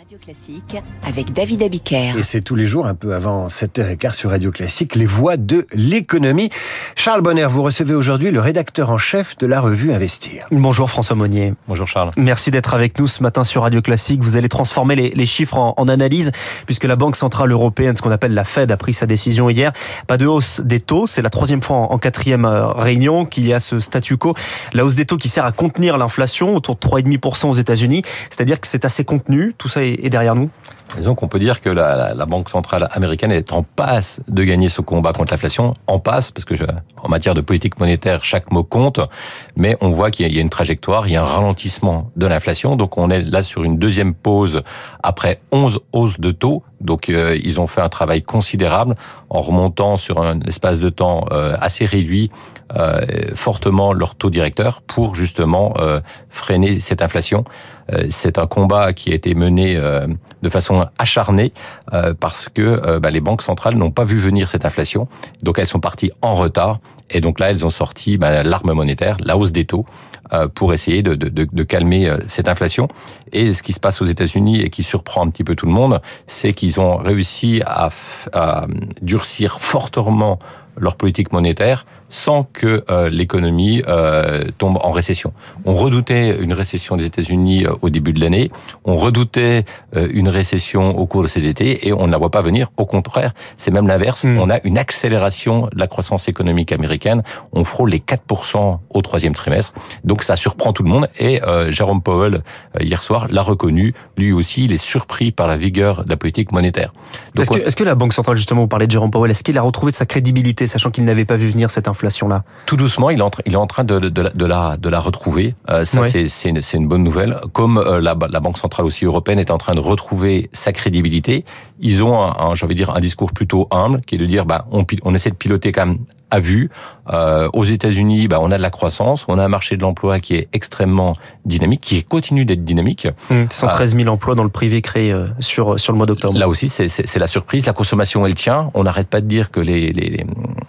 Radio Classique avec David Abiker. Et c'est tous les jours, un peu avant 7h15 sur Radio Classique, les voix de l'économie. Charles Bonner, vous recevez aujourd'hui le rédacteur en chef de la revue Investir. Bonjour François Monnier. Bonjour Charles. Merci d'être avec nous ce matin sur Radio Classique. Vous allez transformer les, les chiffres en, en, analyse puisque la Banque Centrale Européenne, ce qu'on appelle la Fed, a pris sa décision hier. Pas de hausse des taux. C'est la troisième fois en, en quatrième euh, réunion qu'il y a ce statu quo. La hausse des taux qui sert à contenir l'inflation autour de 3,5% aux États-Unis. C'est-à-dire que c'est assez contenu. Tout ça est et derrière nous Disons qu'on peut dire que la, Banque centrale américaine est en passe de gagner ce combat contre l'inflation. En passe, parce que en matière de politique monétaire, chaque mot compte, mais on voit qu'il y, a une trajectoire, il y a un ralentissement de l'inflation. Donc on est là sur une deuxième pause après 11 hausses de taux. Donc euh, ils ont fait un travail considérable en remontant sur un espace de temps euh, assez réduit euh, fortement leur taux directeur pour justement freiner cette inflation. Euh, c'est un combat qui a été mené de façon acharnée parce que bah, les banques centrales n'ont pas vu venir cette inflation, donc elles sont parties en retard et donc là elles ont sorti bah, l'arme monétaire, la hausse des taux pour essayer de, de, de, calmer cette inflation. Et ce qui se passe aux États-Unis et qui surprend un petit peu tout le monde, c'est qu'ils ont réussi à, à durcir fortement leur politique monétaire sans que euh, l'économie euh, tombe en récession. On redoutait une récession des États-Unis euh, au début de l'année, on redoutait euh, une récession au cours de cet été et on ne la voit pas venir. Au contraire, c'est même l'inverse. Mm. On a une accélération de la croissance économique américaine. On frôle les 4% au troisième trimestre. Donc ça surprend tout le monde. Et euh, Jérôme Powell, hier soir, l'a reconnu. Lui aussi, il est surpris par la vigueur de la politique monétaire. Est-ce que, est que, la Banque centrale, justement, vous parlez de Jérôme Powell, est-ce qu'il a retrouvé de sa crédibilité, sachant qu'il n'avait pas vu venir cette inflation-là Tout doucement, il est en, il est en train de, de, de, la, de, la, de la retrouver. Euh, ça, c'est une, une bonne nouvelle. Comme euh, la, la, Banque centrale aussi européenne est en train de retrouver sa crédibilité, ils ont, un, un j'avais dire, un discours plutôt humble, qui est de dire, bah, on, on essaie de piloter quand même à vue. Euh, aux États-Unis, bah, on a de la croissance, on a un marché de l'emploi qui est extrêmement dynamique, qui continue d'être dynamique. Mmh, 113 000 euh, emplois dans le privé créés euh, sur sur le mois d'octobre. Là aussi, c'est la surprise. La consommation, elle tient. On n'arrête pas de dire que les, les,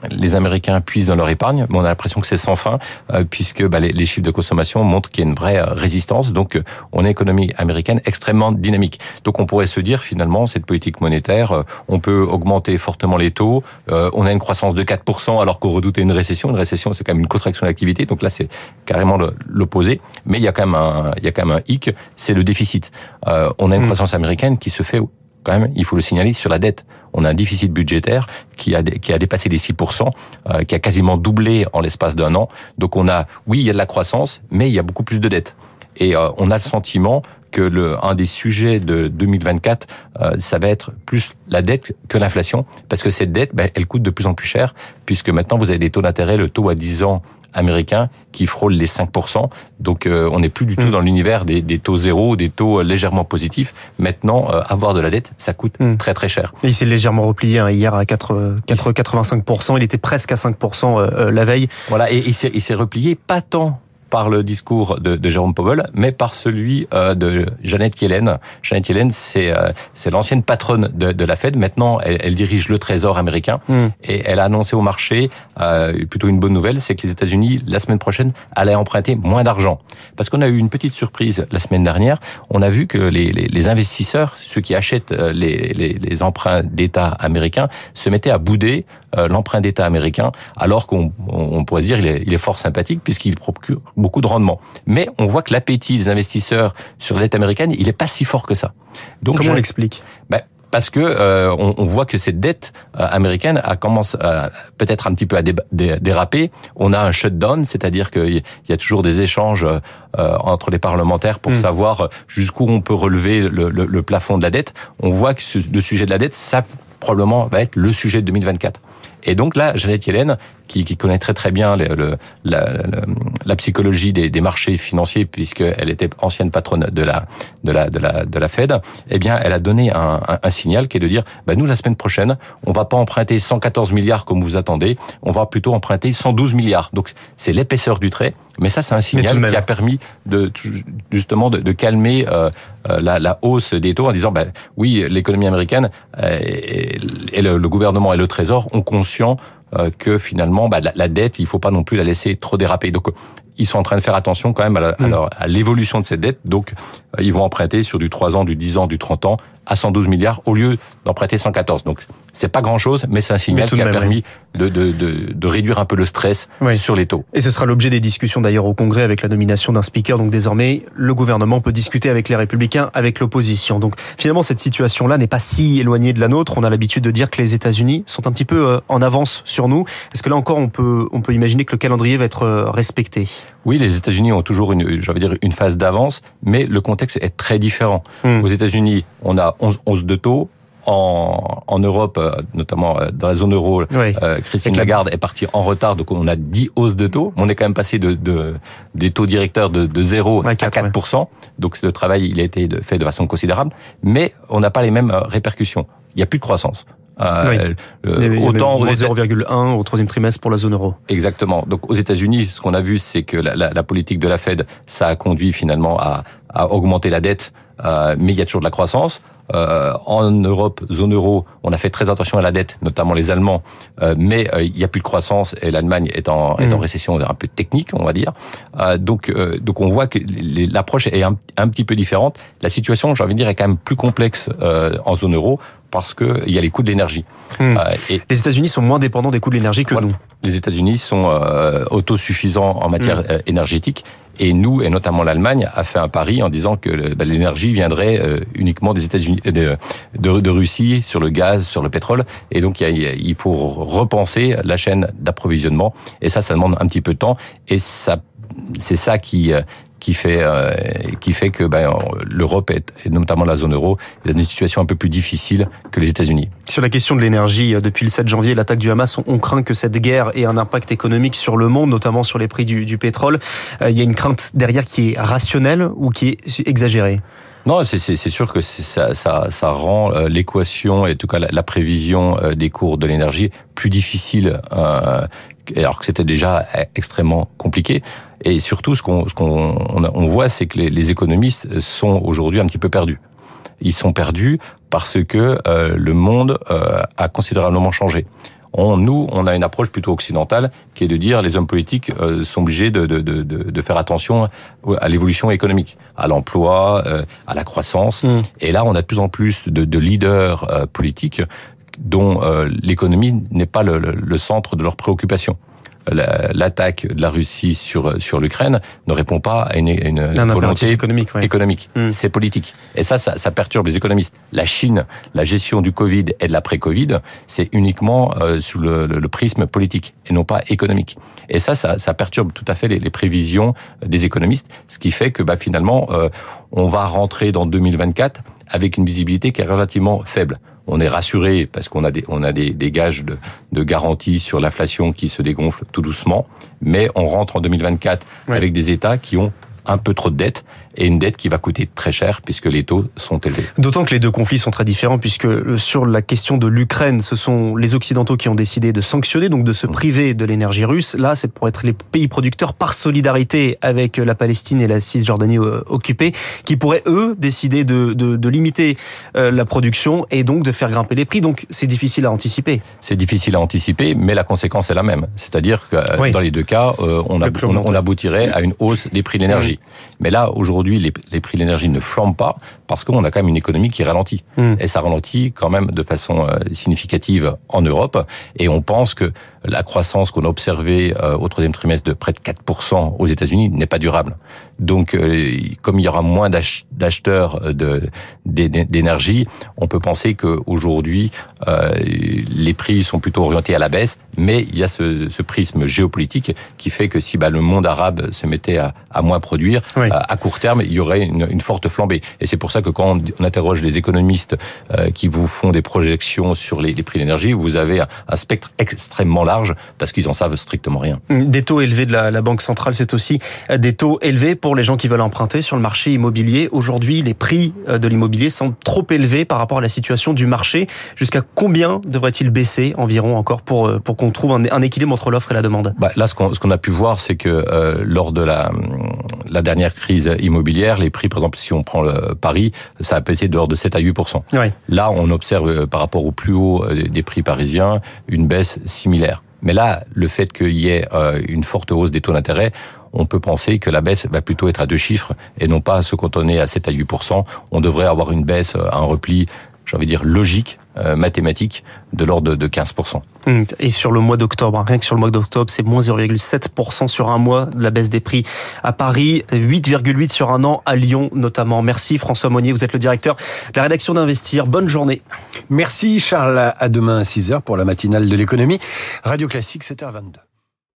les Américains puissent dans leur épargne, mais on a l'impression que c'est sans fin, euh, puisque bah, les, les, chiffres de consommation montrent qu'il y a une vraie euh, résistance. Donc, euh, on a une économie américaine extrêmement dynamique. Donc, on pourrait se dire finalement, cette politique monétaire, on peut augmenter fortement les taux. on a une croissance de 4%, alors qu'on redoutait une récession. Une récession, c'est quand même une contraction d'activité. Donc là, c'est carrément l'opposé. Mais il y a quand même un, il y a quand même un hic, c'est le déficit. Euh, on a une mmh. croissance américaine qui se fait quand même, il faut le signaler, sur la dette. On a un déficit budgétaire qui a, qui a dépassé les 6%, euh, qui a quasiment doublé en l'espace d'un an. Donc on a, oui, il y a de la croissance, mais il y a beaucoup plus de dettes. Et euh, on a le sentiment que le, un des sujets de 2024, euh, ça va être plus la dette que l'inflation, parce que cette dette, ben, elle coûte de plus en plus cher, puisque maintenant vous avez des taux d'intérêt, le taux à 10 ans américain qui frôle les 5%. Donc euh, on n'est plus du tout mmh. dans l'univers des, des, taux zéro, des taux légèrement positifs. Maintenant, euh, avoir de la dette, ça coûte mmh. très très cher. Et il s'est légèrement replié hein, hier à 4, 4, 85%. Il était presque à 5% euh, la veille. Voilà, et il s'est replié pas tant par le discours de, de Jérôme Powell, mais par celui euh, de Janet Yellen. Janet Yellen, c'est euh, c'est l'ancienne patronne de, de, la Fed. Maintenant, elle, elle, dirige le Trésor américain mm. et elle a annoncé au marché euh, plutôt une bonne nouvelle, c'est que les États-Unis la semaine prochaine allaient emprunter moins d'argent. Parce qu'on a eu une petite surprise la semaine dernière. On a vu que les, les, les investisseurs, ceux qui achètent euh, les, les emprunts d'État américains, se mettaient à bouder l'emprunt d'État américain, alors qu'on on pourrait dire il est, il est fort sympathique puisqu'il procure beaucoup de rendement. Mais on voit que l'appétit des investisseurs sur la dette américaine, il est pas si fort que ça. Donc comment on l'explique? Ben, parce que euh, on, on, voit que cette dette euh, américaine a commencé euh, peut-être un petit peu à dé, dé, déraper. On a un shutdown, c'est-à-dire qu'il y a toujours des échanges euh, entre les parlementaires pour mmh. savoir jusqu'où on peut relever le, le, le, plafond de la dette. On voit que ce, le sujet de la dette, ça probablement va être le sujet de 2024. Et donc là, Jeannette Yellen, qui, qui connaît très très bien le, le, la, la, la, psychologie des, des, marchés financiers, puisqu'elle était ancienne patronne de la, de la, de la, de la Fed, eh bien, elle a donné un, un, un signal qui est de dire, bah, nous, la semaine prochaine, on va pas emprunter 114 milliards comme vous attendez, on va plutôt emprunter 112 milliards. Donc, c'est l'épaisseur du trait. Mais ça, c'est un signal qui a permis de justement de, de calmer euh, la, la, hausse des taux en disant, bah, oui, l'économie américaine euh, et, et le, le, gouvernement et le Trésor ont conscient euh, que finalement, bah, la, la, dette, il faut pas non plus la laisser trop déraper. Donc, ils sont en train de faire attention quand même à Mm. l'évolution de cette dette. Donc, euh, ils vont emprunter sur du 3 ans, du 10 ans, du 30 ans à 112 milliards au lieu d'emprunter 114. Donc, c'est pas grand-chose, mais c'est un signal qui a même, permis de, de, de, de réduire un peu le stress Oui. sur les taux. Et ce sera l'objet des discussions d'ailleurs au Congrès avec la nomination d'un speaker. Donc désormais, le gouvernement peut discuter avec les républicains, avec l'opposition. Donc finalement, cette situation-là n'est pas si éloignée de la nôtre. On a l'habitude de dire que les États-Unis sont un petit peu euh, en avance sur nous. Est-ce que là encore, on peut, on peut imaginer que le calendrier va être euh, respecté? Oui, les États-Unis ont toujours une, dire, une phase d'avance, mais le contexte est très différent. Hmm. Aux États-Unis, on a 11, 11 de taux. En, en Europe, euh, notamment euh, dans la zone euro, Oui. euh, Christine Lagarde est partie en retard, donc on a 10 hausses de taux. On est quand même passé de, de des taux directeurs de, de 0 Ouais, à quatre, 4%. Donc le travail, il a été fait de façon considérable, mais on n'a pas les mêmes euh, répercussions. Il n'y a plus de croissance. Euh, Oui. euh, autant aux moins États- 0,1 au troisième trimestre pour la zone euro. Exactement. Donc aux États-Unis, ce qu'on a vu, c'est que la, la- la politique de la Fed, ça a conduit finalement à, à augmenter la dette, euh, mais il y a toujours de la croissance. Euh, en Europe, zone euro, on a fait très attention à la dette, notamment les Allemands, euh, mais euh, il n'y a plus de croissance et l'Allemagne est en, est en Mm. récession un peu technique, on va dire. Donc, donc on voit que l'approche est un, un petit peu différente. La situation, j'ai envie de dire, est quand même plus complexe en zone euro parce que il y a les coûts de l'énergie. Mm. Et Les États-Unis sont moins dépendants des coûts de l'énergie que Voilà. nous. les États-Unis sont autosuffisants en matière Mm. énergétique. Et nous, et notamment l'Allemagne, a fait un pari en disant que bah, l'énergie viendrait euh, uniquement des États-Unis, euh, de, Russie, sur le gaz, sur le pétrole. Et donc, il faut repenser la chaîne d'approvisionnement. Et ça, ça demande un petit peu de temps. Et ça, c'est ça qui euh, qui fait euh, qui fait que ben, l'Europe est, et notamment la zone euro est dans une situation un peu plus difficile que les États-Unis. Sur la question de l'énergie, euh, depuis le 7 janvier, l'attaque du Hamas, on- craint que cette guerre ait un impact économique sur le monde, notamment sur les prix du, du pétrole. Euh, Il y a une crainte derrière qui est rationnelle ou qui est exagérée? Non, c'est- sûr que ça, ça, ça rend l'équation et en tout cas la, la prévision des cours de l'énergie plus difficile, euh, alors que c'était déjà extrêmement compliqué. Et surtout, ce qu'on ce qu'on on, a- on voit, c'est que les, les économistes sont aujourd'hui un petit peu perdus. Ils sont perdus parce que euh, le monde euh, a considérablement changé. On, nous, on a une approche plutôt occidentale qui est de dire les hommes politiques euh, sont obligés de, de, de, de faire attention à l'évolution économique, à l'emploi, euh, à la croissance. Mm. Et là, on a de plus en plus de, de leaders euh, politiques dont euh, l'économie n'est pas le, le- le centre de leurs préoccupations. La- L'attaque de la Russie sur sur l'Ukraine ne répond pas à une, une Un impératif volonté économique, ouais. économique. Mm. C'est politique. Et ça, ça, ça perturbe les économistes. La Chine, la gestion du Covid et de l'après-Covid, c'est uniquement euh, sous le, le- le prisme politique et non pas économique. Et ça, ça, ça perturbe tout à fait les, les prévisions des économistes, ce qui fait que bah, finalement, euh, on va rentrer dans 2024 avec une visibilité qui est relativement faible. On est rassuré parce qu'on a des, on a des, des gages de, de garantie sur l'inflation qui se dégonfle tout doucement, mais on rentre en 2024 Ouais. avec des États qui ont un peu trop de dettes et une dette qui va coûter très cher puisque les taux sont élevés. D'autant que les deux conflits sont très différents puisque euh, sur la question de l'Ukraine, ce sont les Occidentaux qui ont décidé de sanctionner, donc de se priver de l'énergie russe. Là, c'est pour être les pays producteurs par solidarité avec la Palestine et la Cisjordanie euh, occupée, qui pourraient, eux, décider de, de, de limiter euh, la production et donc de faire grimper les prix. Donc c'est difficile à anticiper. C'est difficile à anticiper, mais la conséquence est la même. C'est-à-dire que euh, Oui. dans les deux cas, euh, Le on aboutirait à une hausse des prix de l'énergie. Mais là, aujourd'hui, les, les prix de l'énergie ne flambent pas parce qu'on a quand même une économie qui ralentit. Mm. Et ça ralentit quand même de façon euh, significative en Europe. Et on pense que la croissance qu'on a observée euh, au troisième trimestre de près de 4% aux États-Unis n'est pas durable. Donc, euh, comme il y aura moins d'ach- d'acheteurs d'énergie, on peut penser qu'aujourd'hui, les prix sont plutôt orientés à la baisse, mais il y a ce, ce prisme géopolitique qui fait que si bah, le monde arabe se mettait à, à moins produire, Oui. à court terme, il y aurait une, une forte flambée. Et c'est pour ça que quand on, interroge les économistes euh, qui vous font des projections sur les, prix de l'énergie, vous avez un, spectre extrêmement large parce qu'ils en savent strictement rien. Des taux élevés de la, la Banque centrale, c'est aussi euh, des taux élevés pour les gens qui veulent emprunter sur le marché immobilier. Aujourd'hui, les prix euh, de l'immobilier sont trop élevés par rapport à la situation du marché. Jusqu'à combien devrait-il baisser environ encore pour, pour qu'on trouve un, un équilibre entre l'offre et la demande? Bah, là, ce qu'on a pu voir, c'est que euh, lors de la, la dernière crise immobilière, les prix, par exemple, si on prend le Paris, ça a baissé de l'ordre de 7 à 8 Ouais. Là, on observe euh, par rapport au plus haut euh, des prix parisiens une baisse similaire. Mais là, le fait qu'il y ait euh, une forte hausse des taux d'intérêt, on peut penser que la baisse va plutôt être à deux chiffres et non pas se cantonner à 7 à 8% On devrait avoir une baisse, un repli j'ai envie de dire, logique, euh, mathématique, de l'ordre de 15%. Hum, et sur le mois d'octobre, hein, rien que sur le mois d'octobre, c'est moins 0,7% sur un mois de la baisse des prix à Paris, 8,8% sur un an à Lyon notamment. Merci François Monnier, vous êtes le directeur de la rédaction d'Investir. Bonne journée. Merci Charles, à demain à 6h pour la matinale de l'économie. Radio Classique, 7h22.